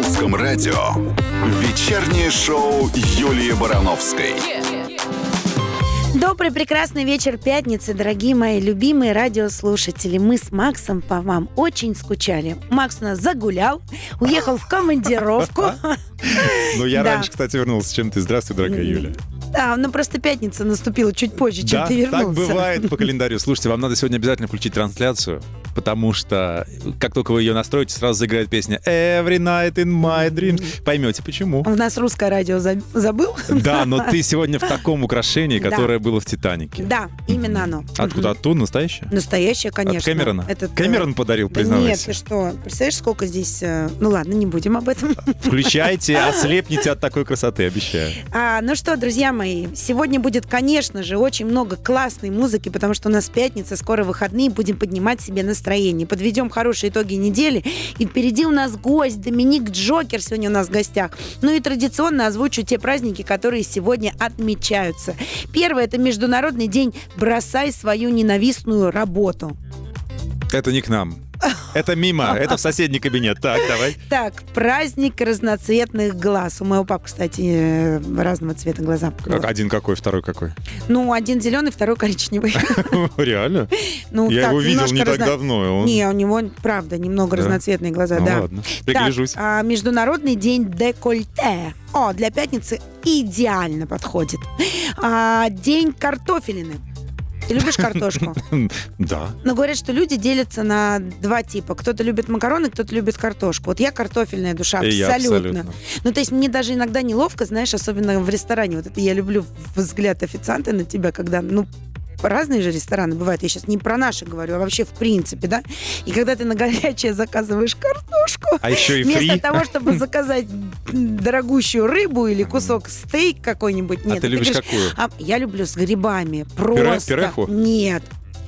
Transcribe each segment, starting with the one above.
русском радио вечернее шоу Юлии Барановской. Добрый прекрасный вечер пятницы, дорогие мои любимые радиослушатели. Мы с Максом по вам очень скучали. Макс у нас загулял, уехал в командировку. Ну, я раньше, кстати, вернулся, чем ты. Здравствуй, дорогая Юля. Да, ну просто пятница наступила чуть позже, чем Да, ты вернулся. так бывает по календарю. Слушайте, вам надо сегодня обязательно включить трансляцию, потому что как только вы ее настроите, сразу заиграет песня Every night in my dreams. Поймете, почему. У нас русское радио за- забыл? Да, но ты сегодня в таком украшении, Да. которое было в «Титанике». Да, именно оно. Откуда? Оттуда? Настоящее? Настоящее, конечно. От Кэмерона? Этот, э, Кэмерон подарил, Да нет, признавайся. ты что? Представляешь, сколько здесь... э, Ну ладно, не будем об этом. Включайте, ослепните от такой красоты, обещаю. А, ну что, друзья мои, сегодня будет, конечно же, очень много классной музыки, потому что у нас пятница, скоро выходные, будем поднимать себе настроение. Подведем хорошие итоги недели. И впереди у нас гость, Доминик Джокер сегодня у нас в гостях. Ну и традиционно озвучу те праздники, которые сегодня отмечаются. Первое – это Международный день «Бросай свою ненавистную работу». Это не к нам. Это мимо, это в соседний кабинет. Так, давай. Так, праздник разноцветных глаз. У моего папы, кстати, э, разного цвета глаза. Вот. Один какой, второй какой? Ну, один зеленый, второй коричневый. Реально? Ну, Я так, его видел не так разно- давно. и он- Не, у него, правда, немного Да? разноцветные глаза, Ну да. ладно, Так, пригляжусь. а, Международный день декольте. О, для пятницы идеально подходит. А, день картофелины. Ты любишь картошку? Да. Но говорят, что люди делятся на два типа. Кто-то любит макароны, кто-то любит картошку. Вот я картофельная душа, абсолютно. абсолютно. Ну, то есть мне даже иногда неловко, знаешь, особенно в ресторане. Вот это я люблю взгляд официанта на тебя, когда, ну, разные же рестораны бывают. Я сейчас не про наши говорю, а вообще в принципе, да? И когда ты на горячее заказываешь картошку, А еще и вместо фри. того, чтобы заказать дорогущую рыбу или кусок стейк какой-нибудь, нет. А ты любишь говоришь, какую? «А, я люблю с грибами. Просто. пюреху? Нет.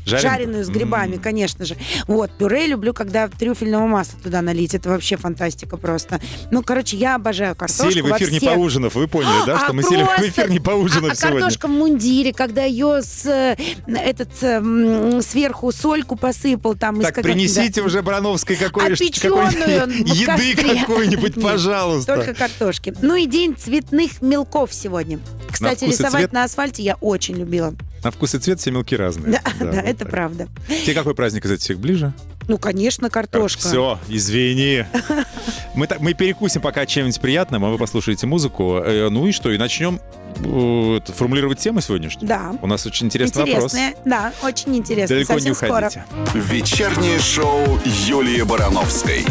Жареную? Жареную с грибами, М. конечно же. Вот, пюре люблю, когда трюфельного масла туда налить. Это вообще фантастика просто. Ну, короче, я обожаю картошку. Сели в эфир не всех- поужинав, вы поняли, да, А что мы сели в просто- эфир не А, поужинав а сегодня. картошка в мундире, когда ее с, э, этот, э, м, сверху сольку посыпал там. из Так, как- принесите да. уже Барановской А какой-нибудь еды какой-нибудь, Нет, пожалуйста. Только картошки. Ну и день цветных мелков сегодня. Кстати, рисовать цвет? на асфальте я очень любила. На вкус и цвет все мелки разные. Да, да, вот это так. правда. Тебе какой праздник из этих всех ближе? Ну, конечно, картошка. Все, извини. Мы, так, мы перекусим пока чем-нибудь приятным, а вы послушаете музыку. Э, ну и что, и начнем э, формулировать тему сегодняшнюю. Да. У нас очень интересный Интересная, да, очень вопрос. интересно. Далеко Совсем не скоро. уходите. Вечернее шоу Юлии Барановской.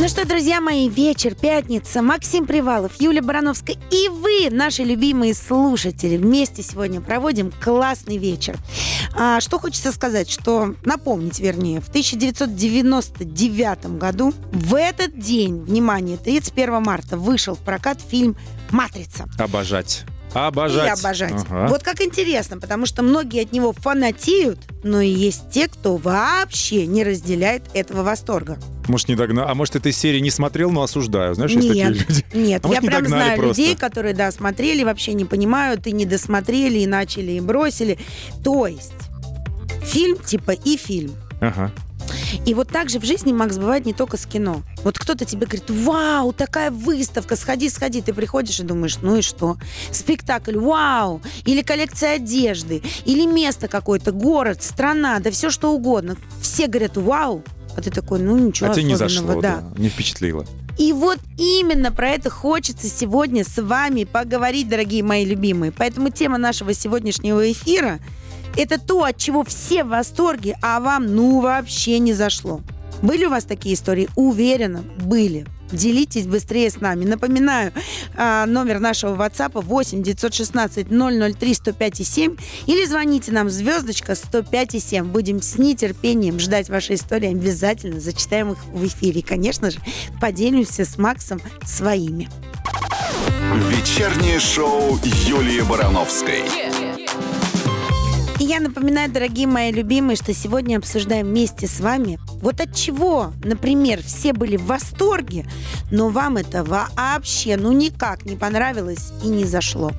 Ну что, друзья мои, вечер, пятница, Максим Привалов, Юлия Барановская и вы, наши любимые слушатели, вместе сегодня проводим классный вечер. А, что хочется сказать, что напомнить, вернее, в 1999 году в этот день, внимание, 31 марта, вышел в прокат фильм «Матрица». Обожать. Обожать. И обожать. Ага. Вот как интересно, потому что многие от него фанатеют, но и есть те, кто вообще не разделяет этого восторга. Может, не догнал. А может, этой серии не смотрел, но осуждаю. Знаешь, есть такие люди. нет, А я может, не прям знаю просто? людей, которые, да, смотрели, вообще не понимают, и не досмотрели, и начали, и бросили. То есть фильм типа и фильм. Ага. И вот так же в жизни, Макс, бывает не только с кино. Вот кто-то тебе говорит, вау, такая выставка, сходи, сходи. Ты приходишь и думаешь, ну и что? Спектакль, вау, или коллекция одежды, или место какое-то, город, страна, да все что угодно. Все говорят, вау, а ты такой, ну ничего а тебе не особенного, зашло, да. да. Не впечатлило. И вот именно про это хочется сегодня с вами поговорить, дорогие мои любимые. Поэтому тема нашего сегодняшнего эфира – это то, от чего все в восторге, а вам ну вообще не зашло. Были у вас такие истории? Уверена, были. Делитесь быстрее с нами. Напоминаю, а, номер нашего WhatsApp 8 916 003 105 и 7 или звоните нам звездочка 105 и 7. Будем с нетерпением ждать ваши истории. Обязательно зачитаем их в эфире. Конечно же, поделимся с Максом своими. Вечернее шоу Юлии Барановской. И я напоминаю, дорогие мои любимые, что сегодня обсуждаем вместе с вами вот от чего, например, все были в восторге, но вам это вообще ну никак не понравилось и не зашло.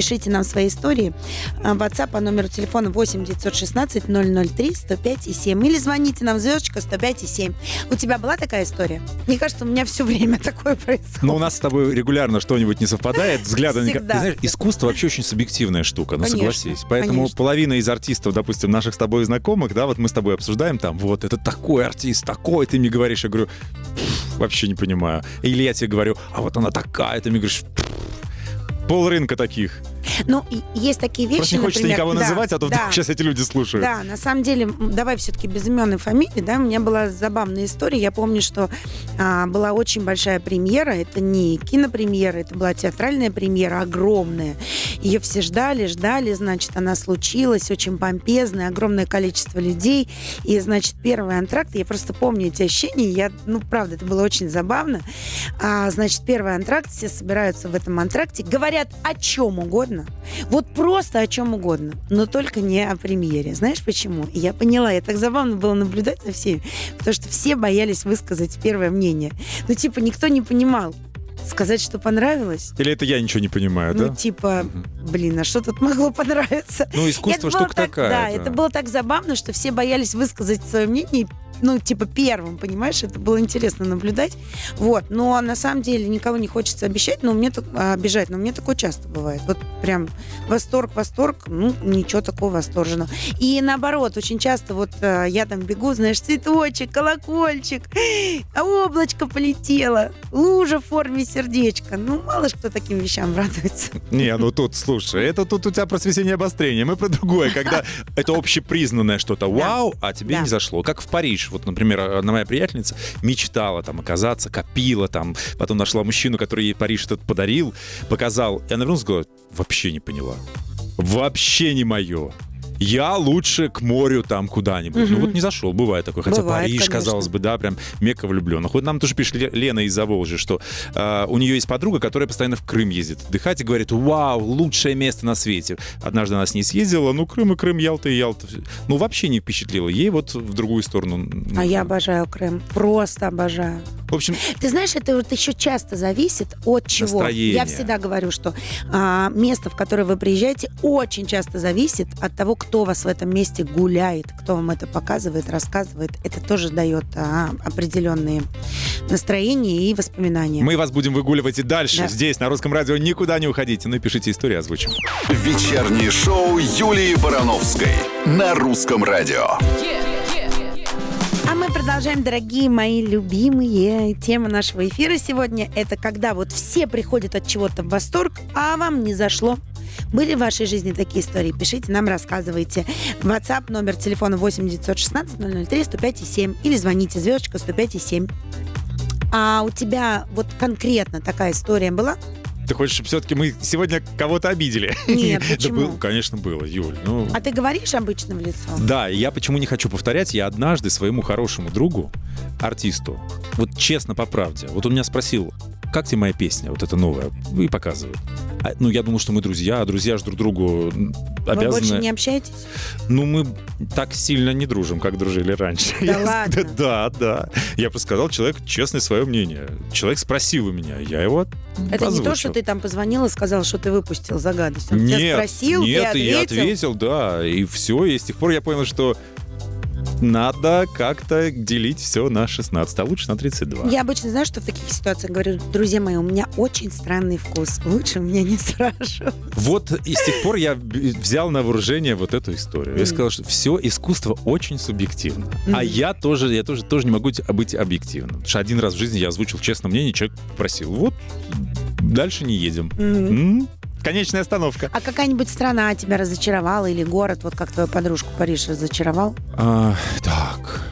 Пишите нам свои истории. А, WhatsApp по номеру телефона 8 916 003 105 и 7. Или звоните нам звездочка 105 и 7. У тебя была такая история? Мне кажется, у меня все время такое происходит. Но у нас с тобой регулярно что-нибудь не совпадает, взгляды... на- Ты Всегда. знаешь, искусство вообще очень субъективная штука, ну Конечно, согласись. Поэтому конечно. половина из артистов, допустим, наших с тобой знакомых, да, вот мы с тобой обсуждаем там, вот, это такой артист, такой, ты мне говоришь, я говорю, «Пф, вообще не понимаю. Или я тебе говорю, а вот она такая, ты мне говоришь, «Пф, пол рынка таких. Ну, есть такие вещи, Просто не хочется например, никого да, называть, а то вдруг да. сейчас эти люди слушают. Да, на самом деле, давай все-таки без имен и фамилий, да, у меня была забавная история. Я помню, что а, была очень большая премьера, это не кинопремьера, это была театральная премьера, огромная. Ее все ждали, ждали, значит, она случилась, очень помпезная, огромное количество людей. И, значит, первый антракт, я просто помню эти ощущения, я, ну, правда, это было очень забавно. А, значит, первый антракт, все собираются в этом антракте, говорят о чем угодно, вот просто о чем угодно, но только не о премьере. Знаешь почему? Я поняла, я так забавно было наблюдать за всеми, потому что все боялись высказать первое мнение. Ну, типа, никто не понимал, сказать, что понравилось. Или это я ничего не понимаю, Ну, да? типа, Мгм. блин, а что тут могло понравиться? Ну, искусство штука так- такая. Да, да. это было так забавно, что все боялись высказать свое мнение, ну, типа, первым, понимаешь? Это было интересно наблюдать. Вот. Но на самом деле никого не хочется обещать, но мне так, а, обижать, но мне такое часто бывает. Вот прям восторг, восторг, ну, ничего такого восторженного. И наоборот, очень часто вот а, я там бегу, знаешь, цветочек, колокольчик, а облачко полетело, лужа в форме сердечка. Ну, мало ж кто таким вещам радуется. Не, ну тут, слушай, это тут у тебя просвещение обострение. Мы про другое, когда это общепризнанное что-то вау, а тебе не зашло. Как в Париж. Вот, например, одна моя приятельница мечтала там оказаться, копила там, потом нашла мужчину, который ей Париж этот подарил, показал. И она вернулась и сказала, вообще не поняла. Вообще не мое. Я лучше к морю там куда-нибудь. Ну Мгм. вот не зашел, бывает такое. Хотя Бывает, Париж, конечно. казалось бы, да, прям мекка влюбленных. Вот нам тоже пишет Ле- Лена из Заволжья, что а, у нее есть подруга, которая постоянно в Крым ездит отдыхать и говорит, вау, лучшее место на свете. Однажды она с ней съездила, ну Крым и Крым, Ялта и Ялта. Ну вообще не впечатлило. Ей вот в другую сторону. А я обожаю Крым. Просто обожаю. В общем, Ты знаешь, это вот еще часто зависит от чего. Настроение. Я всегда говорю, что а, место, в которое вы приезжаете, очень часто зависит от того, кто вас в этом месте гуляет, кто вам это показывает, рассказывает. Это тоже дает а, определенные настроения и воспоминания. мы вас будем выгуливать и дальше. Да. Здесь, на русском радио, никуда не уходите. Напишите историю, озвучим. Вечернее шоу Юлии Барановской на русском радио. А мы продолжаем, дорогие мои любимые. Тема нашего эфира сегодня – это когда вот все приходят от чего-то в восторг, а вам не зашло. Были в вашей жизни такие истории? Пишите нам, рассказывайте. WhatsApp, номер телефона 8 916 003 105 7 или звоните звездочка 105 7. А у тебя вот конкретно такая история была? Ты хочешь, чтобы все-таки мы сегодня кого-то обидели? Нет, Да почему? был- конечно, было, Юль. Ну, А ты говоришь обычно в лицо? Да, я почему не хочу повторять, я однажды своему хорошему другу, артисту, вот честно по правде, вот он меня спросил, как тебе моя песня, вот эта новая, и показывает. А, ну, я думал, что мы друзья, а друзья же друг другу м, Вы больше обязаны... не общаетесь? Ну, мы так сильно не дружим, как дружили раньше. Да Я ладно? Да, да. Я просто сказал человек честное свое мнение. Человек спросил у меня, я его Это не то, озвучил. что ты там позвонил и сказал, что ты выпустил за гадость. Он тебя Нет, спросил, нет, и я ответил. ответил, да, и все, и с тех пор я понял, что надо как-то делить все на 16, а лучше на 32. Я обычно знаю, что в таких ситуациях говорю, друзья мои, у меня очень странный вкус. Лучше меня не спрашивать. Вот и с тех пор я взял на вооружение вот эту историю. Я сказал, что все искусство очень субъективно. А я тоже, я тоже, тоже не могу быть объективным. Потому что один раз в жизни я озвучил честное мнение, человек попросил, вот, дальше не едем. Мгм. Конечная остановка. А какая-нибудь страна тебя разочаровала или город, вот как твою подружку Париж разочаровал? А, так.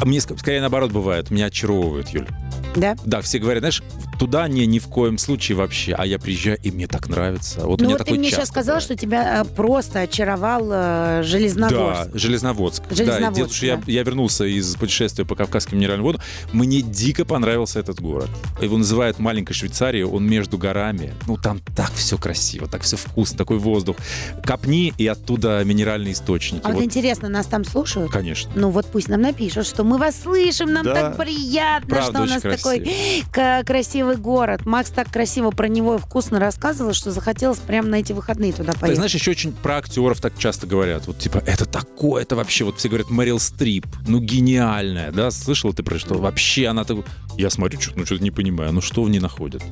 А мне ск- скорее наоборот бывает. Меня очаровывают, Юль. Да? Да, все говорят, знаешь, туда не ни в коем случае вообще, а я приезжаю, и мне так нравится. Вот ну меня вот ты такое мне сейчас бывает. что тебя э, просто очаровал э, Железногорск. Да, Железноводск. Да, Железноводск, дело в том, что я, да. я вернулся из путешествия по Кавказским минеральным водам. Мне дико понравился этот город. Его называют маленькой Швейцарией, он между горами. Ну, там так все красиво, так все вкусно, такой воздух. Копни, и оттуда минеральные источники. А вот Вот, интересно, нас там слушают? конечно. Ну вот пусть нам напишут, что мы вас слышим, нам Да. так приятно, Правда, что у нас красиво. такой красивый красивый город. Макс так красиво про него и вкусно рассказывал, что захотелось прямо на эти выходные туда Ты поехать. знаешь, еще очень про актеров так часто говорят. Вот типа, это такое, это вообще, вот все говорят, Мэрил Стрип, ну гениальная, да? Слышал ты про что? Вообще она так... Я смотрю, что-то, ну что-то не понимаю, ну что в ней находят?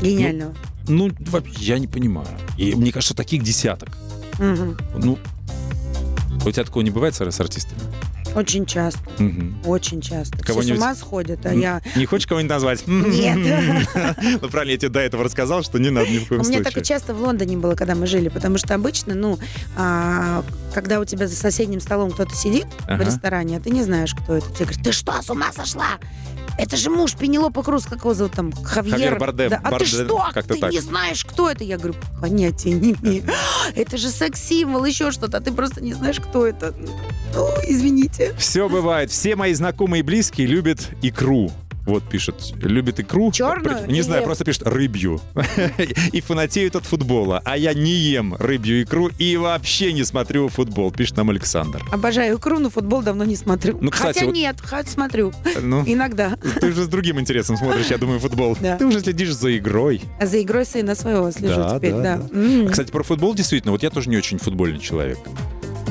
Гениального. Ну, вообще, я не понимаю. И мне кажется, таких десяток. Мгм. Ну, у тебя такого не бывает с артистами? Очень часто. Мгм. Очень часто. Все с ума сходят, а я... Не хочешь кого-нибудь назвать? Нет. Ну, правильно, я тебе до этого рассказал, что не надо ни в коем У меня так и случае. часто в Лондоне было, когда мы жили, потому что обычно, ну, а, когда у тебя за соседним столом кто-то сидит в ресторане, а ты не знаешь, кто это, тебе говорят, ты что, с ума сошла? Это же муж Пенелопы Круз, как его зовут там, Хавьер. Хавьер Бардем. Да, А ты что? Ты так. не знаешь, кто это? Я говорю, понятия не имею. Это же секс-символ, еще что-то, а ты просто не знаешь, кто это. Ну, извините. Все бывает. Все мои знакомые и близкие любят икру. Вот пишет, любит икру. Чёрную Не знаю, просто пишет рыбью. И фанатеют от футбола. А я не ем рыбью икру и вообще не смотрю футбол, пишет нам Александр. Обожаю икру, но футбол давно не смотрю. Ну, кстати, Хотя вот- нет, хоть смотрю. Ну, Иногда. ты же с другим интересом смотришь, я думаю, футбол. Да. Ты уже следишь за игрой. А за игрой сына своего слежу Да, теперь, да, да. да. М. Кстати, про футбол действительно, вот я тоже не очень футбольный человек.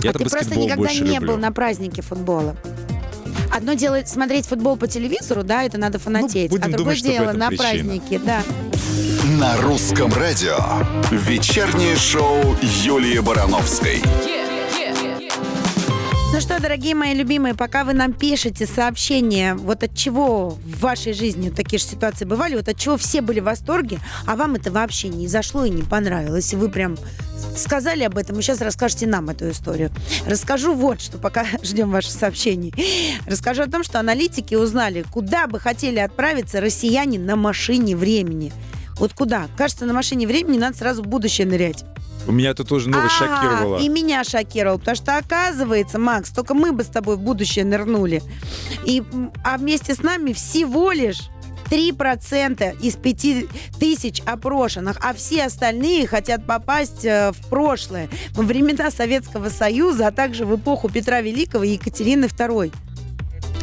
Я а ты просто никогда не люблю. был на празднике футбола. Одно дело смотреть футбол по телевизору, да, это надо фанатеть. будем а другое думать, дело на причина. празднике, да. На русском радио. Вечернее шоу Юлии Барановской. Ну что, дорогие мои любимые, пока вы нам пишете сообщения, вот от чего в вашей жизни такие же ситуации бывали, вот от чего все были в восторге, а вам это вообще не зашло и не понравилось, вы прям сказали об этом, и сейчас расскажете нам эту историю. Расскажу вот что, пока ждем ваших сообщений. Расскажу о том, что аналитики узнали, куда бы хотели отправиться россияне на машине времени. Вот куда? Кажется, на машине времени надо сразу в будущее нырять. У меня это тоже новость А, шокировала. И меня шокировал, потому что оказывается, Макс, только мы бы с тобой в будущее нырнули. И, а вместе с нами всего лишь 3% из 5 тысяч опрошенных, а все остальные хотят попасть э, в прошлое, во времена Советского Союза, а также в эпоху Петра Великого и Екатерины II.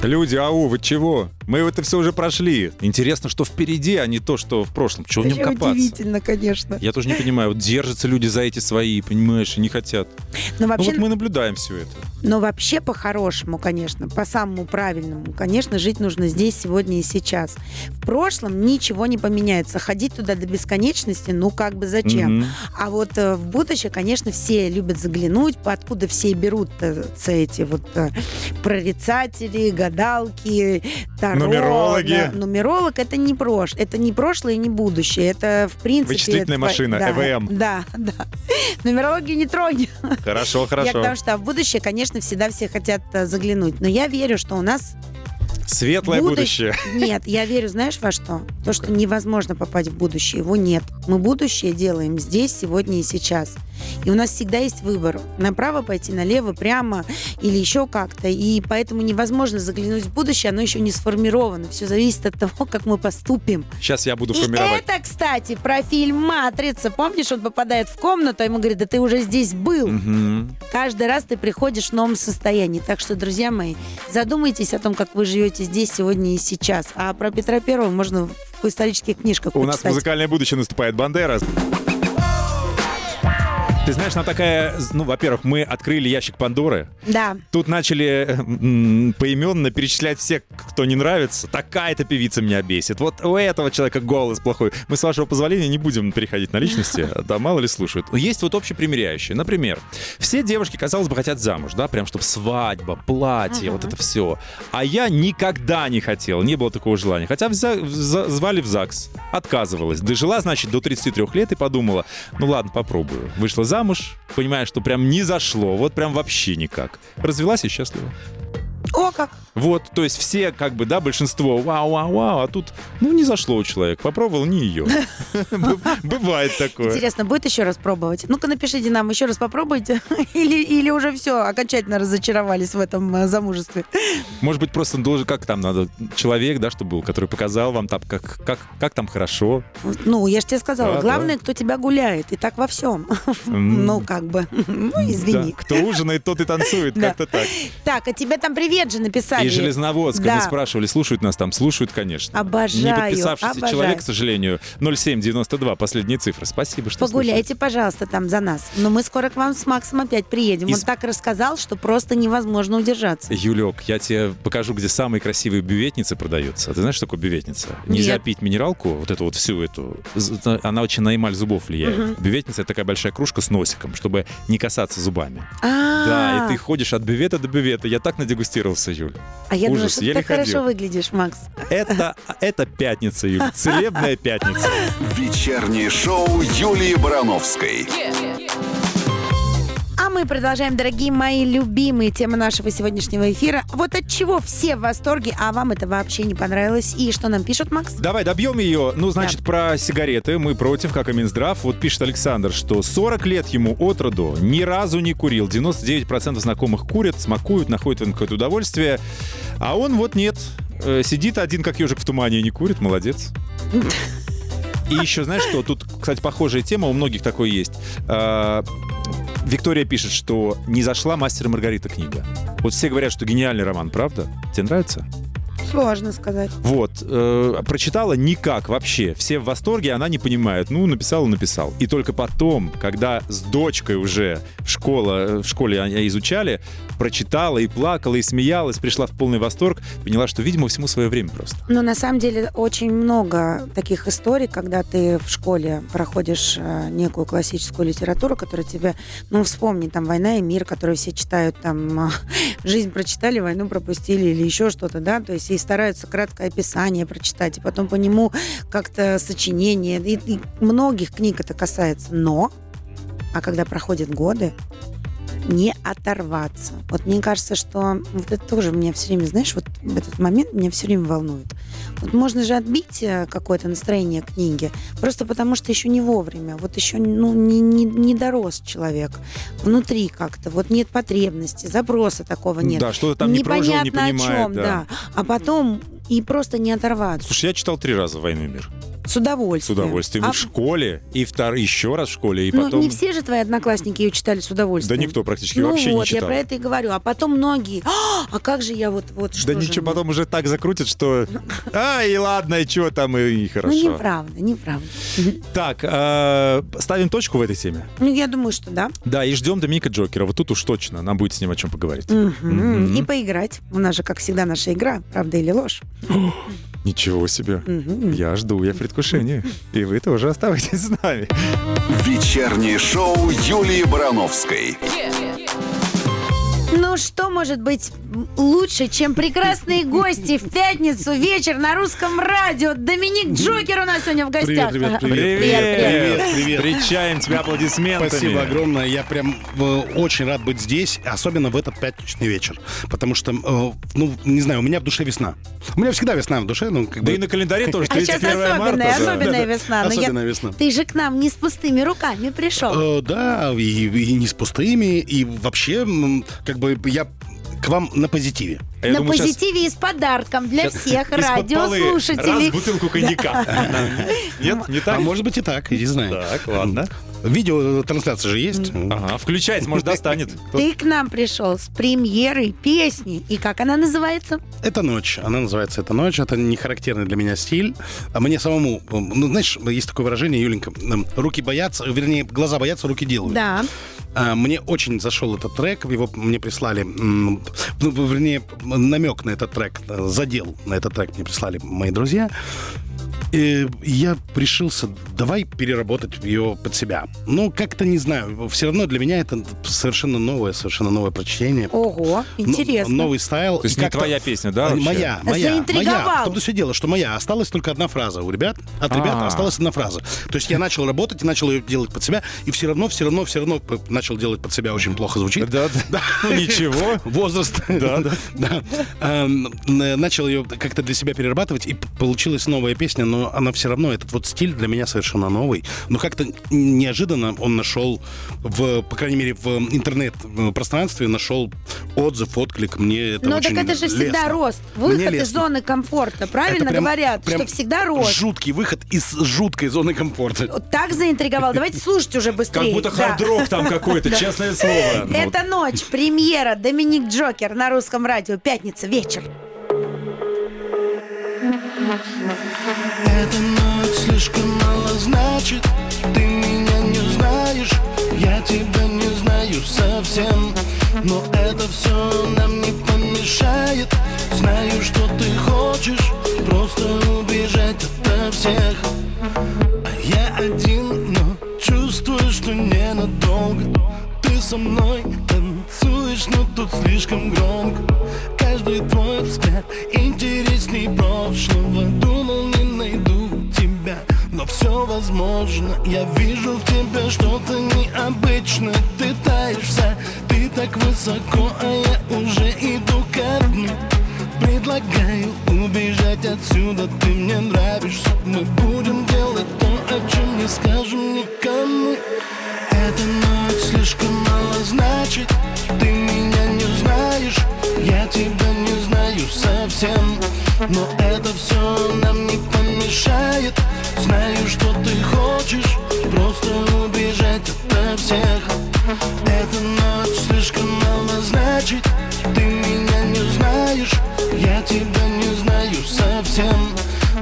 Люди, ау, вы чего? Мы это все уже прошли. Интересно, что впереди, а не то, что в прошлом. Чего в нем копаться? удивительно, конечно. Я тоже не понимаю, вот держатся люди за эти свои, понимаешь, и не хотят. Но Ну вообще, вот мы наблюдаем все это. Но вообще по-хорошему, конечно, по самому правильному, конечно, жить нужно здесь, сегодня и сейчас. В прошлом ничего не поменяется. Ходить туда до бесконечности, ну как бы зачем? Мгм. А вот э, в будущее, конечно, все любят заглянуть, откуда все берут эти вот э, прорицатели, гадалки, таро. Нумерологи. да. Нумеролог это не прош, это не прошлое и не будущее, это в принципе. Вычислительная это- машина, да, ЭВМ. Да, да. Нумерологию не тронь. Хорошо, Я хорошо. потому что в будущее, конечно, всегда все хотят э, заглянуть. Но я верю, что у нас... Светлое будущее- будущее. Нет, я верю, знаешь, во что? То, что невозможно попасть в будущее. Его нет. Мы будущее делаем здесь, сегодня и сейчас. И у нас всегда есть выбор. Направо пойти, налево, прямо или еще как-то. И поэтому невозможно заглянуть в будущее. Оно еще не сформировано. Все зависит от того, как мы поступим. Сейчас я буду И формировать. это, кстати, про фильм «Матрица». Помнишь, он попадает в комнату, а ему говорит, да ты уже здесь был. Мгм. Каждый раз ты приходишь в новом состоянии. Так что, друзья мои, задумайтесь о том, как вы живете здесь, сегодня и сейчас. А про Петра Первого можно в исторических книжках У нас музыкальное будущее наступает. Бандера. Ты знаешь, она такая... Ну, во-первых, мы открыли ящик Пандоры. Да. Тут начали м, поименно перечислять всех, кто не нравится. Такая-то певица меня бесит. Вот у этого человека голос плохой. Мы, с вашего позволения, не будем переходить на личности. Да, мало ли слушают. Есть вот общепримиряющие. Например, все девушки, казалось бы, хотят замуж, да, прям чтобы свадьба, платье, вот это все. А я никогда не хотел, не было такого желания. Хотя взя- вза- звали в ЗАГС, отказывалась. Дожила, значит, до 33 лет и подумала, ну ладно, попробую. Вышла замуж, понимая, что прям не зашло, вот прям вообще никак. Развелась и счастлива. О, как! Вот, то есть все, как бы, да, большинство, вау-вау-вау, а тут, ну, не зашло у человека, попробовал, не ее. Бывает такое. Интересно, будет еще раз пробовать? Ну-ка напишите нам, еще раз попробуйте. Или, или уже все, окончательно разочаровались в этом э, замужестве. Может быть, просто должен, как там надо, человек, да, чтобы был, который показал вам там, как, как, как там хорошо. Ну, я же тебе сказала, Да, главное, кто тебя гуляет. И так во всем. Ну, как бы. Ну, извини. Кто ужинает, тот и танцует, как-то так. Так, а тебе там привет же написали. Писали. И Железноводск. Да. Мы спрашивали, слушают нас там? Слушают, конечно. Обожаю, Не подписавшийся обожаю. человек, к сожалению, 0792, последние цифры. Спасибо, что Погуляйте, пожалуйста, там за нас. Но мы скоро к вам с Максом опять приедем. Он Из- так рассказал, что просто невозможно удержаться. Юлек, я тебе покажу, где самые красивые бюветницы продаются. А Ты знаешь, что такое бюветница? Нельзя Нет. пить минералку, вот эту вот всю эту. Она очень на эмаль зубов влияет. Бюветница — это такая большая кружка с носиком, чтобы не касаться зубами. Да, и ты ходишь от бювета до бювета. Я так надегустировался, Юля. А я думаю, Ужас, что ты так хорошо выглядишь, Макс. Это, это пятница, Юля. Целебная пятница. Вечернее шоу Юлии Барановской. А мы продолжаем, дорогие мои любимые темы нашего сегодняшнего эфира. Вот от чего все в восторге, а вам это вообще не понравилось. И что нам пишут, Макс? Давай добьем ее. Ну, значит, про сигареты мы против, как и Минздрав. Вот пишет Александр, что 40 лет ему от роду ни разу не курил. 99% знакомых курят, смакуют, находят в какое-то удовольствие. А он вот нет. Э, Сидит один, как ежик в тумане, и не курит. Молодец. И еще, знаешь что, тут, кстати, похожая тема, у многих такой есть. Виктория пишет, что не зашла «Мастер и Маргарита» книга. Вот все говорят, что гениальный роман, правда? Тебе нравится? Сложно сказать. Вот, э, прочитала никак вообще. Все в восторге, она не понимает. Ну, написал, написал. И только потом, когда с дочкой уже в, школа, в школе они изучали, прочитала и плакала, и смеялась, пришла в полный восторг, поняла, что, видимо, всему свое время просто. Но на самом деле очень много таких историй, когда ты в школе проходишь э, некую классическую литературу, которая тебе, ну, вспомни, там, «Война и мир», которую все читают, там, «Жизнь прочитали, войну пропустили» или еще что-то, да, то есть и стараются краткое описание прочитать, и потом по нему как-то сочинение, и, и многих книг это касается, но, а когда проходят годы, не оторваться. Вот мне кажется, что вот это тоже меня все время, знаешь, вот в этот момент меня все время волнует. Вот можно же отбить э, какое-то настроение книги, просто потому что еще не вовремя, вот еще ну, не, не, не дорос человек внутри как-то, вот нет потребности, запроса такого нет. Да, что-то там не прожил, не Непонятно о понимает. чем, да. А потом и просто не оторваться. Слушай, я читал три раза «Войну и мир». С С удовольствием. удовольствием. И А- в школе, и втор... еще раз в школе, и ну, потом... не все же твои одноклассники ее читали с Да удовольствием. никто практически ну вообще вот, не читал. я про это и говорю. А потом многие, а, а как же я вот, вот что да же ничего, мне?» потом уже так закрутят, что... А, и ладно, и что там, и, и хорошо. Ну, неправда, неправда. Так, э, ставим точку в этой теме. Ну, я думаю, что да. Да, и ждем Доминика Джокера. Вот тут уж точно нам будет с ним о чем поговорить. Мгм. И поиграть. У нас же, как всегда, наша игра. Правда или ложь? Ничего себе. Мгм. Я жду, я в предвкушении. И вы тоже оставайтесь с нами. Вечернее шоу Юлии Барановской. Ну, что может быть лучше, чем прекрасные гости в пятницу вечер на русском радио? Доминик Джокер у нас сегодня в гостях. Привет, ребят, привет. Привет, привет. Привет, привет. Встречаем тебя аплодисментами. Спасибо огромное. Я прям э, очень рад быть здесь, особенно в этот пятничный вечер. Потому что, э, ну, не знаю, у меня в душе весна. У меня всегда весна в душе, ну, как Да бы... и на календаре тоже А сейчас 31 марта. особенная, да. особенная Да, да. весна. Но я- Особенная весна. Ты же к нам не с пустыми руками пришел. Э, да, и, и не с пустыми, и вообще, как бы, я к вам на позитиве. А я на думаю, позитиве и с подарком для всех из-под полы радиослушателей. Раз бутылку коньяка. Нет, не А так? может быть и так, не знаю. Так, ладно. Видеотрансляция же есть. Ага, включайте, может, достанет. Ты к нам пришел с премьерой песни. И как она называется? Это ночь. Она называется «Это ночь». Это не характерный для меня стиль. А мне самому... Ну, знаешь, есть такое выражение, Юленька, руки боятся, вернее, глаза боятся, руки делают. Да. А, Мне очень зашел этот трек, его мне прислали, ну, вернее, намек на этот трек, э, задел на этот трек мне прислали мои друзья. И я решился, давай переработать ее под себя. Ну, как-то не знаю, все равно для меня это совершенно новое, совершенно новое прочтение. Ого, интересно. Новый стайл. То есть не твоя песня, да, вообще? Моя, моя, Заинтриговал. моя. В том-то все дело, что моя. Осталась только одна фраза у ребят. От ребят А. осталась одна фраза. То есть я начал работать и начал ее делать под себя, и все равно, все равно, все равно начал делать под себя очень плохо звучит. Да, да. Ну, ничего. Возраст. Да, да. Начал ее как-то для себя перерабатывать, и получилась новая песня, но но она все равно, этот вот стиль для меня совершенно новый. Но как-то неожиданно он нашел, в, по крайней мере, в интернет-пространстве нашел отзыв, отклик. Мне это Ну очень так это же всегда лестно. рост. Мне Выход из зоны комфорта. Правильно прям- говорят, прям что всегда рост. Жуткий выход из жуткой зоны комфорта. Так заинтриговал. Давайте слушать уже быстрее. Как будто хард-рок там какой-то, честное слово. Ну, Это ночь, премьера, Доминик Джокер на русском радио, пятница, вечер. Эта ночь слишком мало значит. Ты меня не знаешь Я тебя не знаю совсем. Но это все нам не помешает. Знаю, что ты хочешь Просто убежать ото всех. А я один, но чувствую, что ненадолго. Ты со мной танцуешь, но тут слишком громко. Каждый твой взгляд интересней прошлого. Думал, найду тебя, но все возможно. Я вижу в тебе что-то необычное. Ты таешь вся, ты так высоко, а я уже иду ко дну. Предлагаю убежать отсюда, ты мне нравишься. Мы будем делать то, о чем не скажем никому. Эта ночь слишком мало значит. Ты меня не знаешь, я тебя не совсем Но это все нам не помешает. Знаю, что ты хочешь Просто убежать ото всех. Эта ночь слишком мало значит. Ты меня не знаешь Я тебя не знаю совсем.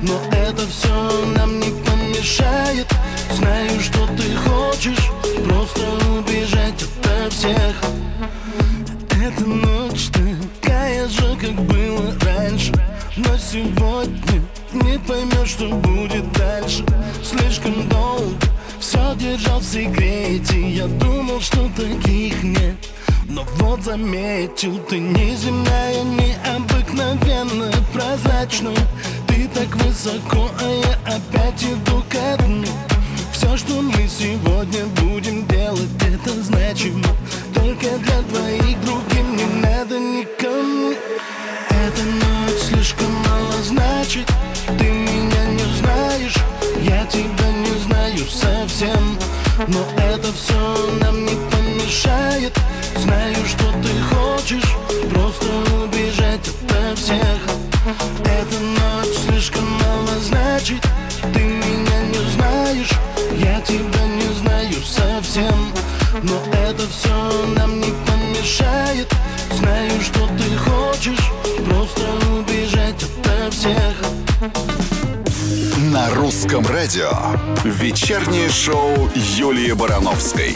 Но это все нам не помешает. Знаю, что ты хочешь Просто убежать ото всех. Эта ночь Но сегодня не поймешь, что будет дальше. Слишком долго все держал в секрете. Я думал, что таких нет. Но вот заметил, ты неземная, необыкновенная, прозрачная. Ты так высоко, а я опять иду ко дну. Все, что мы сегодня будем делать, это значимо Только для двоих, другим не надо никому. Эта ночь слишком мало значит. Ты меня не знаешь, я тебя не знаю совсем. Но это все нам не помешает. Знаю, что ты хочешь. Просто убежать ото всех. Эта ночь слишком мало значит. Ты меня не знаешь. Я тебя не знаю совсем Но это все нам не помешает Знаю, что ты хочешь Просто убежать ото всех На русском радио. Вечернее шоу Юлии Барановской.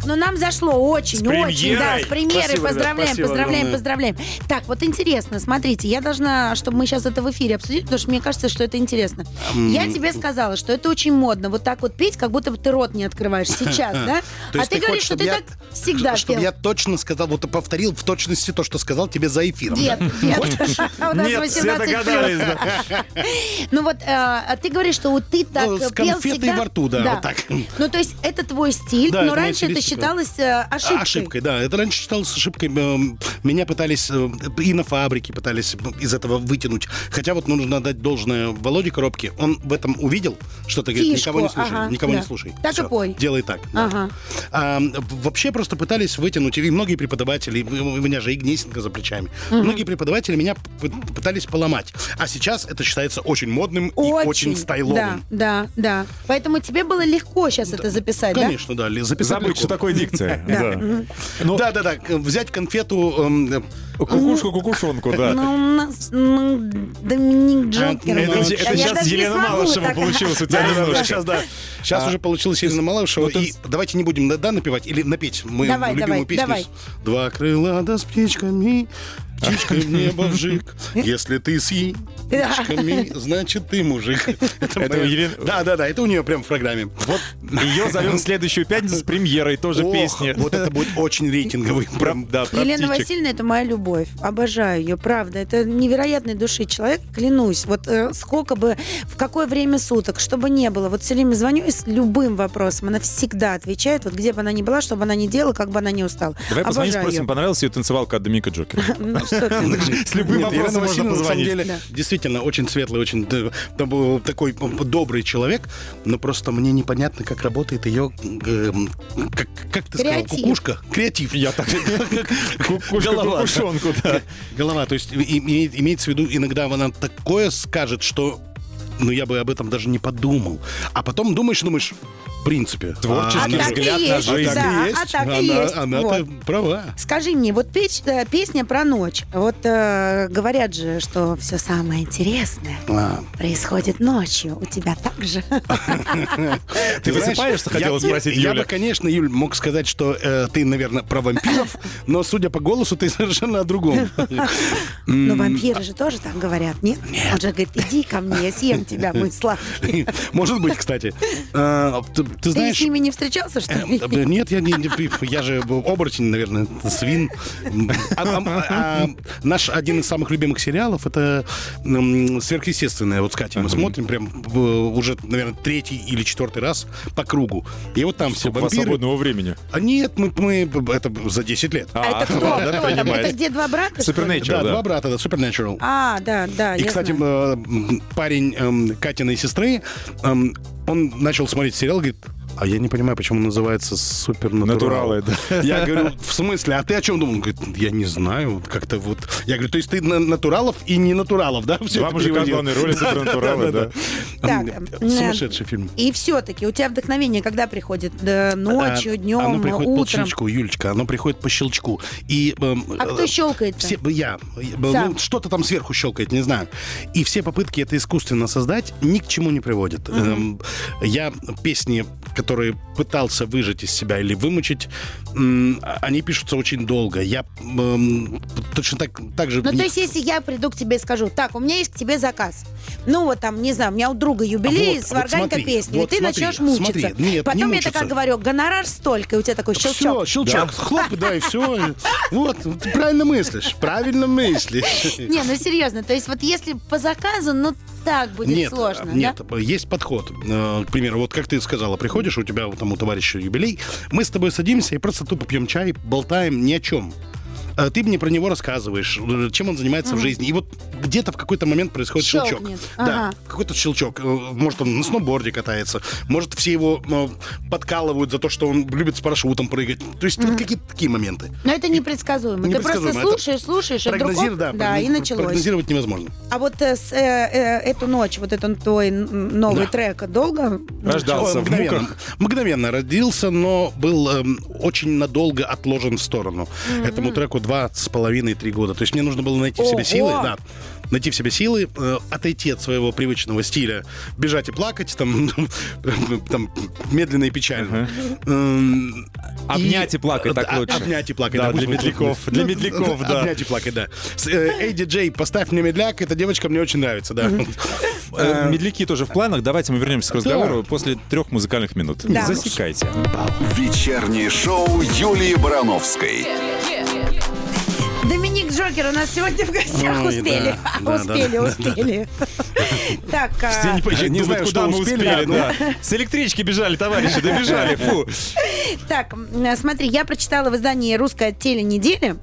Так, ну нам зашло очень, очень, да, с премьерой. Спасибо, поздравляем, спасибо поздравляем, огромное. поздравляем. Так, вот интересно, смотрите, я должна, чтобы мы сейчас это в эфире обсудили, потому что мне кажется, что это интересно. Я тебе сказала, что это очень модно, вот так вот петь, как будто бы ты рот не открываешь сейчас, да? А ты говоришь, что ты так всегда пел. я точно сказал, вот повторил в точности то, что сказал тебе за эфиром. Дед, дед. У нас Нет, все 18 догадались. плюс. да. Ну вот, э, а ты говоришь, что вот ты так Ну, с пел конфетой всегда. во рту, да, вот так. Ну то есть это твой стиль, но раньше это. Считалось э, ошибкой. Ошибкой, да. Это раньше считалось ошибкой. Эм, Меня пытались э, и на фабрике пытались из этого вытянуть. Хотя вот нужно отдать должное Володе Коробке. Он в этом увидел, что ты говорит, никого не слушай, ага, никого да. не слушай. Так и Всё, пой. Делай так. да. Ага. А, вообще просто пытались вытянуть, и многие преподаватели, у меня же и Гнесинка за плечами, многие преподаватели меня пытались поломать. А сейчас это считается очень модным и очень стайловым. Да, да, да. Поэтому тебе было легко сейчас это записать, да? Конечно, да. Записать Забыть, легко. что такое дикция. Да. Ну, Взять конфету. Эм, Кукушку-кукушонку, да. Ну, у нас ну, Доминик Джокер. Это- сейчас Елена Малышева получилась у тебя немножко. Сейчас, да. Сейчас А, уже получилось Елена Малышева. и давайте не будем, да, напевать или напеть. Мы любимую песню. Два крыла да с птичками, птичкой в небо вжик. Если ты с яичками, значит ты мужик. Это Елены- Да, да, да. Это у нее прям в программе. Вот ее зовем в следующую пятницу с премьерой тоже Ох, песни. Вот это будет очень рейтинговый. Прям, Да, Елена. Васильевна, это моя любовь. Любовь. Обожаю ее, правда. Это невероятной души человек, клянусь. Вот э, сколько бы, в какое время суток, чтобы не было. Вот все время звоню и с любым вопросом. Она всегда отвечает, вот где бы она ни была, что бы она ни делала, как бы она ни устала. Давай позвоним, спросим, понравилась ее танцевалка от Доминика Джокера? Ну. С любым вопросом можно позвонить. действительно очень светлый, очень такой добрый человек, но просто мне непонятно, как работает ее, э, как, ты сказал, кукушка? Креатив. Я так... Кукушка, Голова. то есть имеется в виду, иногда она такое скажет, что ну я бы об этом даже не подумал. А потом думаешь, думаешь, в принципе. Творческий А так и взгляд на жизнь. да, а так и она, есть. Она-то Вот. права. Скажи мне, вот печ- э, песня про ночь. Вот э, говорят же, что все самое интересное А, происходит ночью. У тебя так же? Ты высыпаешься, хотела спросить Я бы, конечно, Юль, мог сказать, что э, ты, наверное, про вампиров, но, судя по голосу, ты совершенно о другом. Но вампиры же тоже так говорят, нет? Он же говорит, иди ко мне, я съем тебя, мой сладкий. Может быть, кстати. А, Ты Ты с знаешь... ними не встречался, что э, ли? э, Нет, я не, я же оборотень, наверное, свин. А- а- наш один из самых любимых сериалов это сверхъестественное. Вот с Катей мы смотрим прям в- уже, наверное, третий или четвертый раз по кругу. И вот там все вампиры. свободного времени? А нет, мы, мы это за 10 лет. А это кто? Это где два брата? Supernatural, Да, да. два брата, да, Supernatural. А, да, да, И, кстати, знаю. э, парень эм, Катиной сестры, он начал смотреть сериал, говорит, а я не понимаю, почему он называется Супернатурал. Натуралы, да. Я говорю, в смысле, а ты о чем думал? Он говорит, я не знаю, как-то вот. Я говорю, то есть ты на- натуралов и не натуралов, да? Это мужика переводил?» главной роли Супернатуралы, да. М, э, Сумасшедший фильм. И все-таки у тебя вдохновение когда приходит? Ночью, А, днем, Оно приходит по утром? щелчку, Юлечка, оно приходит по щелчку. И, эм, А кто э, щелкает? Все, я. Ну, что-то там сверху щелкает, не знаю. И все попытки это искусственно создать ни к чему не приводят. Эм, я песни, которые пытался выжать из себя или вымучить, они пишутся очень долго. Я точно так, так же... Ну, не- то есть, если я приду к тебе и скажу, так, у меня есть к тебе заказ. Ну, вот там, не знаю, у меня у друга юбилей, Вот, сварганька вот песню, вот и ты смотри, начнешь мучиться. смотри. Нет, не Потом я мучиться. такая говорю, гонорар столько, и у тебя такой щелчок. Все, щелчок, хлоп, да, и все. Вот, ты правильно мыслишь, правильно мыслишь. Не, ну серьезно, то есть вот если по заказу, ну так будет нет, сложно, нет, да? есть подход. Э, К примеру, вот как ты сказала, приходишь, у тебя там у товарища юбилей, мы с тобой садимся и просто тупо пьем чай, болтаем ни о чем. Э, Ты мне про него рассказываешь, э, чем он занимается в жизни. И вот где-то в какой-то момент происходит щелчок. Да, какой-то щелчок. Э, Может, он на сноуборде катается, может, все его подкалывают за то, что он любит с парашютом прыгать. То есть вот какие-то такие моменты. Но это непредсказуемо. Ты просто слушаешь, слушаешь, и вдруг да, да, и началось. Прогнозировать невозможно. А вот э, э, э, эту ночь, вот этот твой новый Да. трек, долго? Рождался в мгновенно, муках. мгновенно родился, но был эм, очень надолго отложен в сторону. Этому треку два с половиной-три года. То есть мне нужно было найти в себе Ого! силы, да, найти в себе силы, э, отойти от своего привычного стиля, бежать и плакать, там, там медленно и печально. Эм, Обнять и плакать так а- лучше. Обнять и плакать. Да, для медляков, для медляков, да. Обнять и плакать, да. Э, Эй, диджей, поставь мне медляк, эта девочка мне очень нравится, да. Э, Медляки тоже в планах. Давайте мы вернемся к разговору после трех музыкальных минут. Засекайте. Вечернее шоу Юлии Барановской. Доминик Джокер у нас сегодня в гостях. Ой, успели. да, да, успели, да, успели. Так, а, Все не, знаю, куда мы успели, успели, да, да. С электрички бежали, товарищи, добежали, фу. так, смотри, я прочитала в издании «Русская теленеделя»,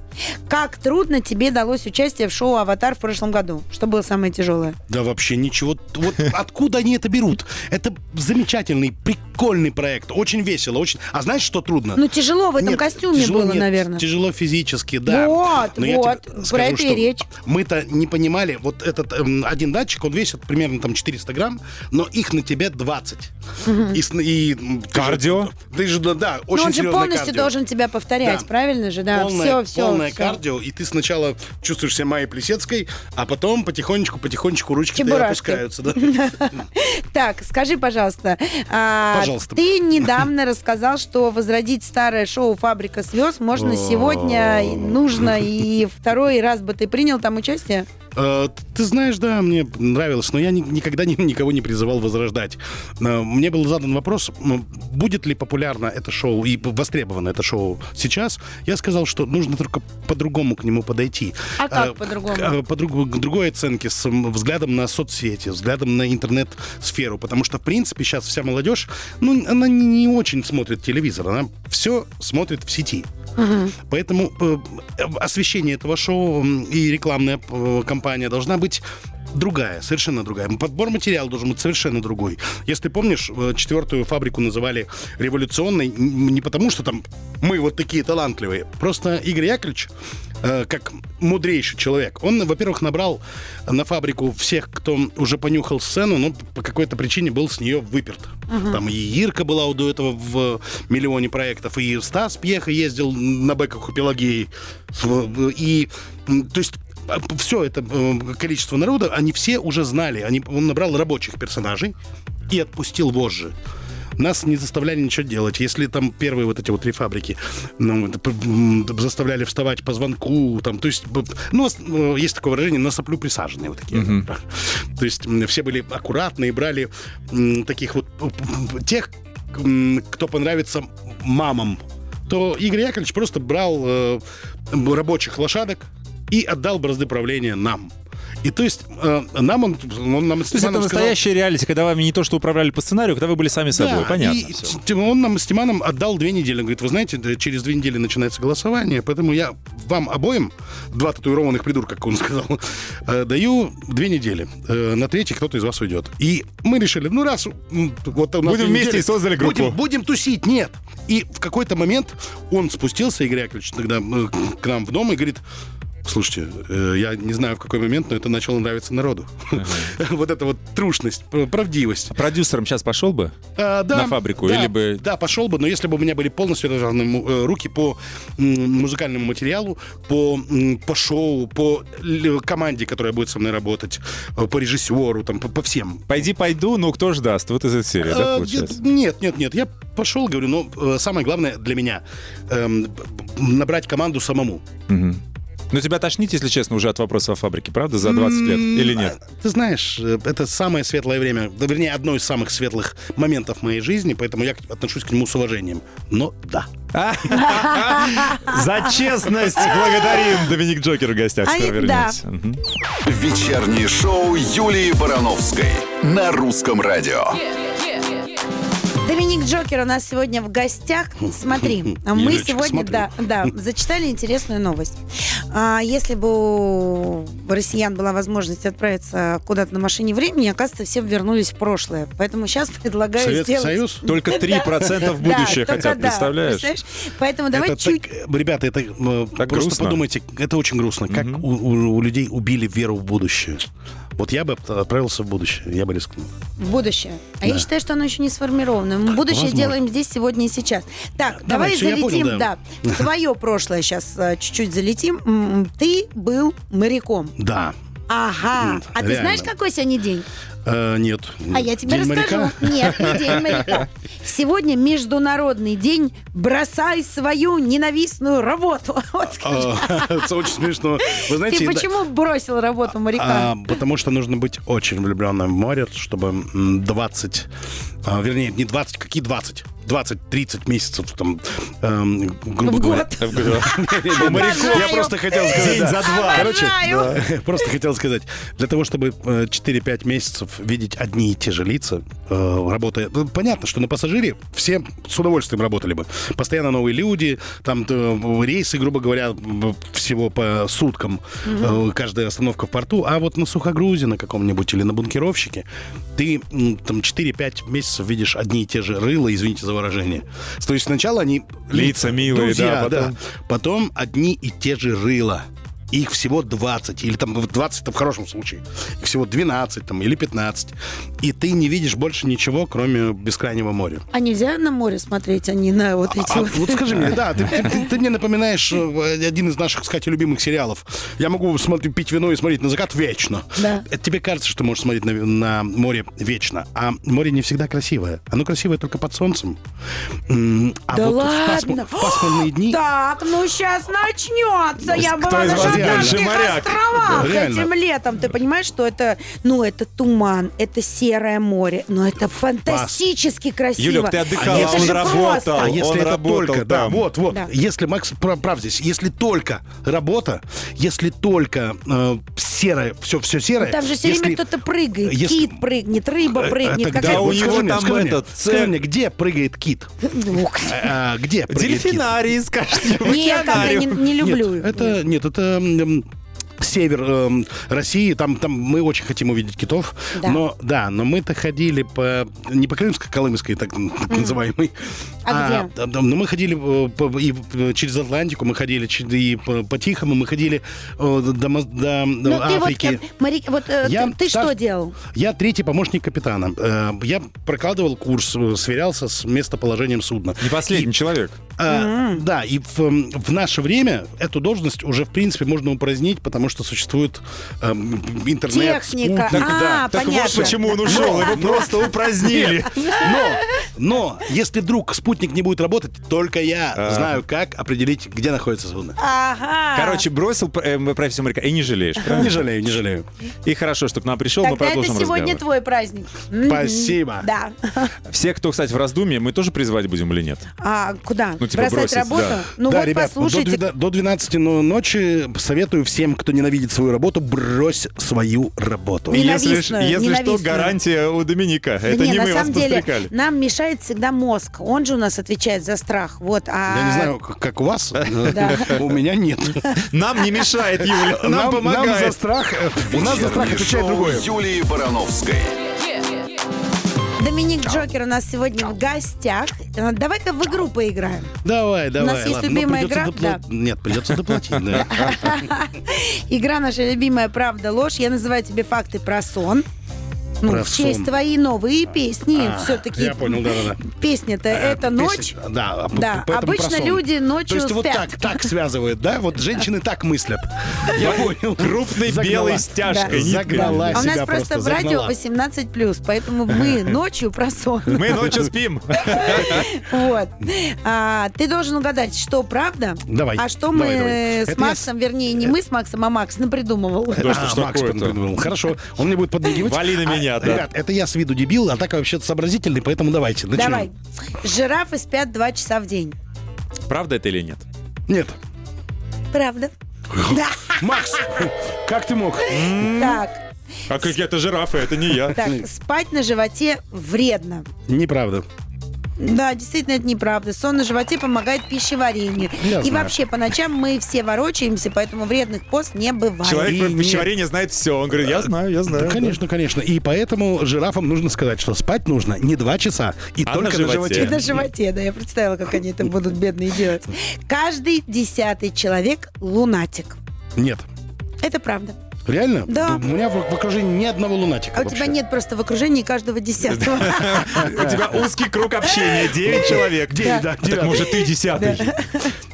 как трудно тебе далось участие в шоу «Аватар» в прошлом году. Что было самое тяжелое? Да вообще ничего. Вот откуда они это берут? Это замечательный, прикольный проект. Очень весело, очень... А знаешь, что трудно? Ну, тяжело в этом Нет, костюме тяжело было, нет, наверное. Тяжело физически, да. Вот, Но вот, тебе про скажу, это и что речь. Мы-то не понимали, вот этот эм, один датчик, он весит примерно там 400 грамм, но их на тебе 20. И, с- и, же- Кардио? Ты же, да, Ну, очень он же полностью кардио. должен тебя повторять, Да. правильно же? Да, полное, все, все. полное кардио, и ты сначала чувствуешь себя Майей Плесецкой, а потом потихонечку, потихонечку ручки опускаются. Да? Так, скажи, пожалуйста, а, Пожалуйста. ты недавно рассказал, что возродить старое шоу «Фабрика слез» можно сегодня, нужно, и второй раз бы ты принял там участие? Э, Ты знаешь, да, мне нравилось, но я ни- никогда ни- никого не призывал возрождать. Э, Мне был задан вопрос, м, будет ли популярно это шоу и востребовано это шоу сейчас. Я сказал, что нужно только по-другому к нему подойти. А как Э, по-другому? По друг- другой оценке, с взглядом на соцсети, взглядом на интернет-сферу. Потому что, в принципе, сейчас вся молодежь, ну, она не очень смотрит телевизор, она все смотрит в сети. Поэтому э, освещение этого шоу и рекламная э, кампания должна быть другая, совершенно другая. Подбор материала должен быть совершенно другой. Если ты помнишь, э, четвертую фабрику называли революционной не потому, что там мы вот такие талантливые. Просто Игорь Яковлевич, э, как мудрейший человек, он, во-первых, набрал на фабрику всех, кто уже понюхал сцену, но по какой-то причине был с нее выперт. Там и Ирка была до этого в миллионе проектов, и Стас Пьеха ездил на бэках у Пелагеи. И, то есть, все это э, количество народа, они все уже знали. Они, он набрал рабочих персонажей и отпустил вожжи. Нас не заставляли ничего делать. Если там первые вот эти вот три фабрики ну, заставляли вставать по звонку, там, то есть, ну, э, есть такое выражение, на соплю присаженные вот такие. Да. То есть все были аккуратны и брали таких вот тех, кто понравится мамам, то Игорь Яковлевич просто брал э, рабочих лошадок и отдал бразды правления нам. И то есть э, нам он, он нам То есть это сказал- настоящая реалити, когда вами не то, что управляли по сценарию, когда вы были сами собой. да, Понятно. и он нам с Тиманом отдал две недели. Он говорит, вы знаете, через две недели начинается голосование, поэтому я вам обоим, два татуированных придурка, как он сказал, э, даю две недели. Э, На третий кто-то из вас уйдет. И мы решили, ну раз вот у нас Будем вместе недели, и создали группу. Будем, будем тусить, нет. И в какой-то момент он спустился, Игорь Яковлевич, тогда э, к нам в дом и говорит, Слушайте, э, я не знаю в какой момент, но это начало нравиться народу. Вот эта вот трушность, правдивость. Продюсером сейчас пошел бы? А, да, На фабрику да, или бы- Да, пошел бы, но если бы у меня были полностью му- э, руки по музыкальному материалу, по, по шоу, по команде, которая будет со мной работать, э, по режиссеру, там, по, по всем. Пойди, пойду, ну кто ж даст? Вот из этой серии, да, Э, получается? Нет, нет, нет, я пошел, говорю, но э, самое главное для меня эм, набрать команду самому. Но тебя тошнит, если честно, уже от вопросов о фабрике, правда, за 20 лет? Или нет? А, Ты знаешь, э, это самое светлое время, да, вернее, одно из самых светлых моментов моей жизни, поэтому я отношусь к нему с уважением. Но да. За честность благодарим Доминик Джокер в гостях. А Скоро вернемся. Вечернее шоу Юлии Барановской на русском радио. Доминик Джокер у нас сегодня в гостях. Смотри, мы сегодня да, да, зачитали интересную новость. А, если бы у россиян была возможность отправиться куда-то на машине времени, оказывается, все вернулись в прошлое. Поэтому сейчас предлагаю Советский сделать... Союз? Только 3% в будущее Да, хотят, да, представляешь? Поэтому давай это чуть... так, ребята, это э, просто грустно. подумайте, это очень грустно. Как у, у- у людей убили веру в будущее. Вот я бы отправился в будущее, я бы рискнул. в будущее. А я считаю, что оно еще не сформировано. Мы будущее Возможно. делаем здесь, сегодня и сейчас. Так, давай, я залетим, понял, да. да. Твое прошлое сейчас э, чуть-чуть залетим. Ты был моряком. Да. Ага. А ты реально. знаешь, какой сегодня день? Э, нет. А я тебе День расскажу. моряка? Нет, не день моряка. Сегодня Международный день «Бросай свою ненавистную работу». Вот скажи. А, Это очень смешно. Вы знаете, Ты почему бросил работу моряка? А, потому что нужно быть очень влюбленным в море, чтобы м, 20, а, вернее, не 20, какие 20? 20-30 месяцев, там, эм, грубо В говоря. год. Я просто хотел сказать. День за два. Короче, просто хотел сказать, для того, чтобы э, 4-5 месяцев видеть одни и те же лица, э, работая... ну, Понятно, что на пассажире все с удовольствием работали бы. Постоянно новые люди, там э, рейсы, грубо говоря, всего по суткам, э, каждая остановка в порту. А вот на сухогрузе на каком-нибудь или на бункеровщике ты там 4-5 месяцев видишь одни и те же рыла, извините за выражение. То есть сначала они... Лица милые, друзья, да, потом- Потом одни и те же рыла. Их всего 20, или там 20 это в хорошем случае. Их всего 12 там, или 15. И ты не видишь больше ничего, кроме бескрайнего моря. А нельзя на море смотреть, а не на вот эти А вот... вот скажи мне, да, ты, ты- ты- ты мне напоминаешь э, один из наших, кстати, любимых сериалов. Я могу смотреть, пить вино и смотреть на закат вечно. Да. Это тебе кажется, что ты можешь смотреть на, на море вечно. А море не всегда красивое. Оно красивое только под солнцем. А Да вот в, пасму- ладно? в пасмурные дни... Так, ну сейчас начнется. Я была из Багамских моряк. островах Реально. этим летом. Ты понимаешь, что это, ну, это туман, это серое море, но это фантастически красиво. Юлек, ты отдыхала, Это он же работал. просто. А если он это работал только, да, вот, вот, Да. если Макс прав, прав здесь, если только работа, если только э, серое, все, все серое. Там же все если- время кто-то прыгает. если- Кит прыгнет, рыба Э, прыгнет. это где? у него скажи там скажи мне, этот, скажи э, мне, где прыгает кит? Ух. А, где прыгает кит? Дельфинарий, скажите. Нет, как-то не, не люблю. Это, нет, это м, север эм, России, там, там мы очень хотим увидеть китов, Да. но да, но мы-то ходили по не по Крымско-Колымской, так, так называемой, А где? да, да, но мы ходили э, по- и э, через Атлантику, мы ходили и по, по Тихому, мы ходили э, до, Моз- до, Ну, до ты вот, Африки. э, Мари- вот э, Я ты, ты стар- что делал? Я третий помощник капитана. Э, Я прокладывал курс, э, сверялся с местоположением судна. Не последний человек. А, Да, и в, м, в наше время эту должность уже, в принципе, можно упразднить, потому что существует эм, интернет, Техника. спутник, А, да. Так понятно. вот почему он ушел, его просто упразднили. Но, но, если вдруг спутник не будет работать, только я А. знаю, как определить, где находится судно. Ага. Короче, бросил э, профессию моряка и не жалеешь. правильно? Не жалею, не жалею. И хорошо, что к нам пришел, мы Тогда это продолжим сегодня разговор. твой праздник. Мгм. Спасибо. Да. Все, кто, кстати, в раздумье, мы тоже призывать будем или нет? А куда? Ну, типа, Бросать бросить, работу? да. Ну да, вот ребят, послушайте. до, двена- до 12 но- ночи советую всем, кто ненавидит свою работу, брось свою работу. Если, если что, гарантия у Доминика. Да Это не, не на мы вас самом деле, подстрекали. нам мешает всегда мозг. Он же у нас отвечает за страх. Вот, а... Я не знаю, как у вас, у меня нет. Нам не мешает, Юля, нам, Нам за помогает. страх, у нас за страх отвечает другое. Юлии Барановской. Доминик Джокер у нас сегодня в гостях. Э, Давай-ка в игру поиграем. Давай, давай. нас есть ладно. любимая Но придется игра? допла- Нет, придется доплатить, да. Игра наша любимая «Правда-ложь». Я называю тебе факты про сон. Ну, Про в честь твоей новые песни. А, Все-таки Я понял, да-да-да. песня-то это Э, ночь. песня, Да, а Да, обычно люди ночью То есть вот спят. так, так связывают, да? Вот женщины так мыслят. Я понял. Крупной белой стяжкой. Загнала А у нас просто в радио загнала. 18+, поэтому мы ночью про сон. Мы ночью спим. Вот. А, ты должен угадать, что правда, Давай, а что мы с Максом, вернее, не мы с Максом, а Макс напридумывал. Что А, Макс придумал. Хорошо, он мне будет подмигивать. Вали на А, меня, да. Ребят, это я с виду дебил, а так вообще сообразительный, поэтому давайте, начнем. Давай. Жирафы спят два часа в день. Правда это или нет? Нет. Правда? Да. Макс, как ты мог? Так, А какие-то жирафы, это не я. так, спать на животе вредно. Неправда. Да, действительно, это неправда. Сон на животе помогает пищеварению. Я И знаю. вообще, по ночам мы все ворочаемся, поэтому вредных пост не бывает. Человек про И пищеварение знает все. Он говорит, я знаю, я знаю. Да, конечно, конечно. И поэтому жирафам нужно сказать, что спать нужно не два часа, и А только на на животе. И животе. на животе, да, я представила, как они это будут бедные делать. Каждый десятый человек лунатик. Нет. Это правда. Реально? Да. У меня в, в окружении ни одного лунатика А у вообще. тебя нет просто в окружении каждого десятого. У тебя узкий круг общения, 9 человек. Девять, да, Так может ты десятый.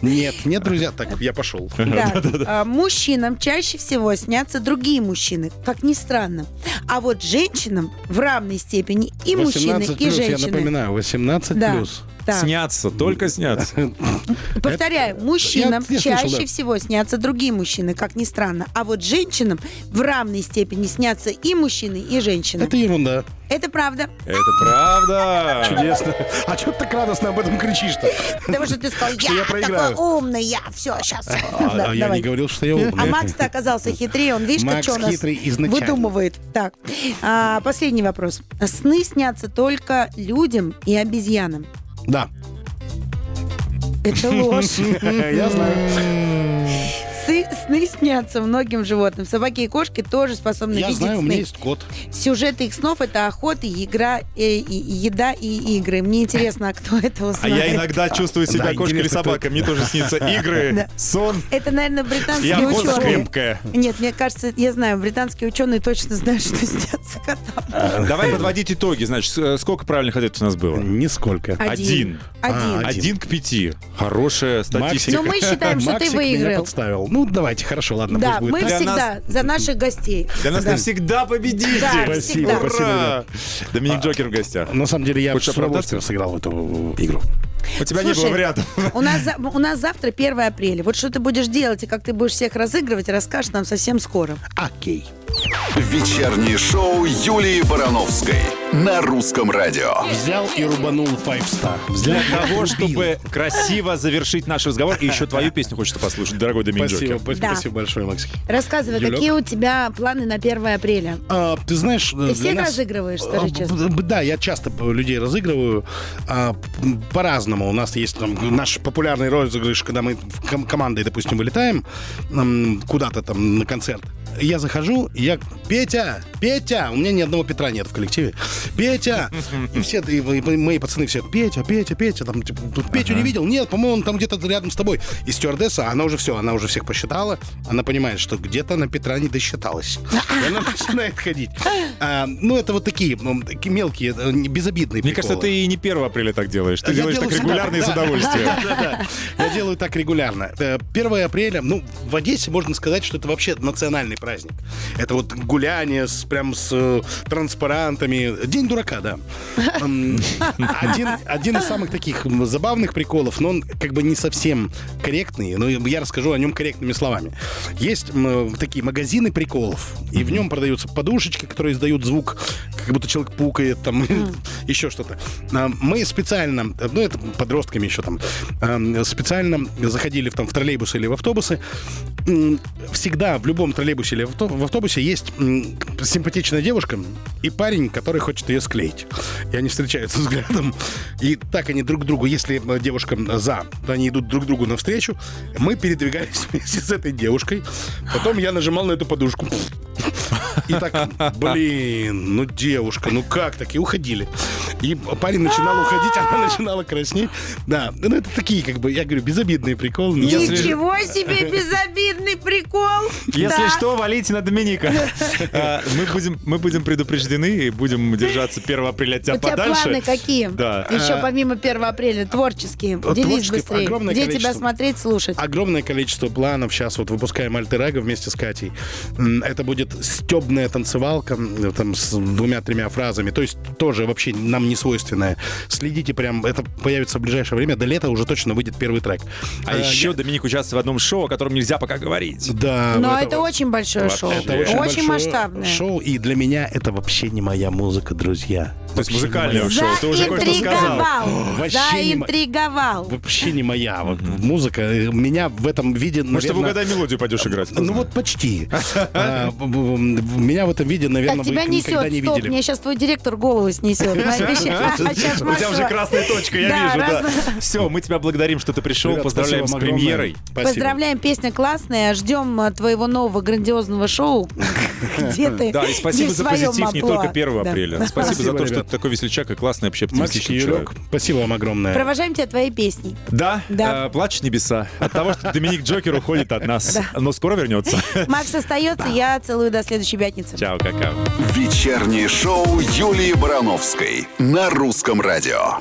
Нет, нет, друзья, так, я пошел. Да. А, Мужчинам чаще всего снятся другие мужчины, как ни странно. А вот женщинам в равной степени и мужчины, 18 и плюс, я женщины. напоминаю, 18 Да. плюс. Да. Снятся, только снятся. Повторяю, мужчинам Я- я слышал, чаще да. всего снятся другие мужчины, как ни странно. А вот женщинам в равной степени снятся и мужчины, и женщины. Это ерунда. Это правда. Это правда. Чудесно. А что ты так радостно об этом кричишь-то? Потому что ты сказал, я я проиграю. такой умный, я все, сейчас. А, а я не говорил, что я умный. А Макс-то оказался хитрее, он, видишь, как Макс что у нас хитрый изначально. выдумывает. Так, а, последний вопрос. Сны снятся только людям и обезьянам. Да. Это ложь. Я знаю. Сы- Сны снятся многим животным. Собаки и кошки тоже способны Я видеть знаю, у меня сны. есть кот. Сюжет их снов это охота, игра, э, и- еда и игры. Мне интересно, а кто это А узнает? я иногда чувствую себя Да, кошкой или собакой. Мне тоже снится игры, Да. сон Это, наверное, британские ученые. крепкая. Нет, мне кажется, я знаю, британские ученые точно знают, что снятся котам. Давай подводить итоги. Значит, с- сколько правильных ответов у нас было? Нисколько. Один. Один. А, Один к пяти. Хорошая статистика. Максик. Но мы считаем, что ты меня выиграл. подставил. Ну, давайте, хорошо, ладно, Да, мы так. Для всегда за наших гостей. Для нас Да. навсегда победитель. Да, Спасибо, всегда. спасибо, Ура! Доминик Джокер в гостях. На самом деле я Хочешь с удовольствием сыграл в эту игру. У тебя не было Слушай, вариантов. У нас, у нас завтра 1 апреля. Вот что ты будешь делать и как ты будешь всех разыгрывать, расскажешь нам совсем скоро. Окей. Вечернее шоу Юлии Барановской на русском радио. Взял и рубанул Five Star. Для того, чтобы красиво завершить наш разговор, и еще твою песню хочется послушать, дорогой Доминик Спасибо, Джокер. спасибо, Да. спасибо большое, Максим. Рассказывай, Юлек? какие у тебя планы на 1 апреля? А, ты знаешь, Ты всех нас- разыгрываешь, скажи А, честно? Да, я часто людей разыгрываю а, м, по-разному. У нас есть там, наш популярный розыгрыш, когда мы командой, допустим, вылетаем куда-то там на концерт. Я захожу, я Петя, Петя, у меня ни одного Петра нет в коллективе. Петя, и все и, и мои пацаны все Петя, Петя, Петя, там типа, тут Петю не видел, нет, по-моему, он там где-то рядом с тобой. И стюардесса, она уже все, она уже всех посчитала, она понимает, что где-то на Петра не досчиталась. И она начинает ходить. А, ну, это вот такие, такие мелкие, э, безобидные Мне кажется, приколы. ты и не 1 апреля так делаешь. Ты Я делаешь так регулярно и с да. Да-да. Я делаю так регулярно. Э, 1 апреля, ну, в Одессе можно сказать, что это вообще национальный праздник. Это вот гуляние с, прям с э, транспарантами. День дурака, да. Один, один из самых таких забавных приколов, но он как бы не совсем корректный, но я расскажу о нем корректными словами. Есть м, такие магазины приколов, и в нем продаются подушечки, которые издают звук, как будто человек пукает, там, еще что-то. А, Мы специально, ну, это подростками еще там, специально заходили в, там, в троллейбусы или в автобусы. Всегда в любом троллейбусе или в авто- в автобусе есть симпатичная девушка и парень, который хочет ее склеить. И они встречаются взглядом. И так они друг другу, если э, девушка за, то они идут друг другу навстречу. Мы передвигались вместе с этой девушкой. Потом я нажимал на эту подушку. И так, блин, ну девушка, ну как так? И уходили. И парень начинал уходить, она начинала краснеть. Да, ну это такие, как бы, я говорю, безобидные приколы. но- Ничего себе безобидный прикол! Если что, валите на Доминика. А, Мы будем, мы будем предупреждены и будем держаться 1 апреля от тебя У тебя планы какие? Да. Еще помимо 1 апреля, творческие. Делись быстрее. Где тебя смотреть, слушать? Огромное количество планов. Сейчас вот выпускаем альтер эго вместе с Катей. Это будет стебная танцевалка м, там, с двумя-тремя фразами. То есть тоже вообще нам не свойственное. Следите прям, это появится в ближайшее время. До лета уже точно выйдет первый трек. А Э, еще я- Доминик участвует в одном шоу, о котором нельзя пока говорить. Да, Но это это очень большое Вообще. шоу. Это Очень, очень масштабное. Шоу, и для меня это вообще не моя музыка, друзья. То есть музыкальное шоу. Ты уже кое-что сказал. Заинтриговал. Вообще не моя вот музыка. Э, Меня в этом виде, Может, ты в наверное, угадай мелодию пойдешь играть? Ну вот почти. А, Меня в этом виде, наверное, Так, вы тебя никогда несет. не Стоп, видели. мне сейчас твой директор голову снесет. Сейчас У тебя уже красная точка, я Да, вижу. Все, мы тебя благодарим, что ты пришел. Поздравляем с премьерой. Поздравляем, песня классная. Ждем а, твоего нового грандиозного шоу. Где ты? Да, и спасибо за позитив не только 1 Да. апреля. Спасибо за то, что ты такой весельчак и классный, вообще оптимистичный человек. спасибо вам огромное. Провожаем тебя твоей песней. Да, Да. э, плачут небеса от того, что Доминик Джокер уходит от нас. Но скоро вернется. Макс остается. Я целую до следующей пятницы. Чао, какао. Вечернее шоу Юлии Барановской на русском радио.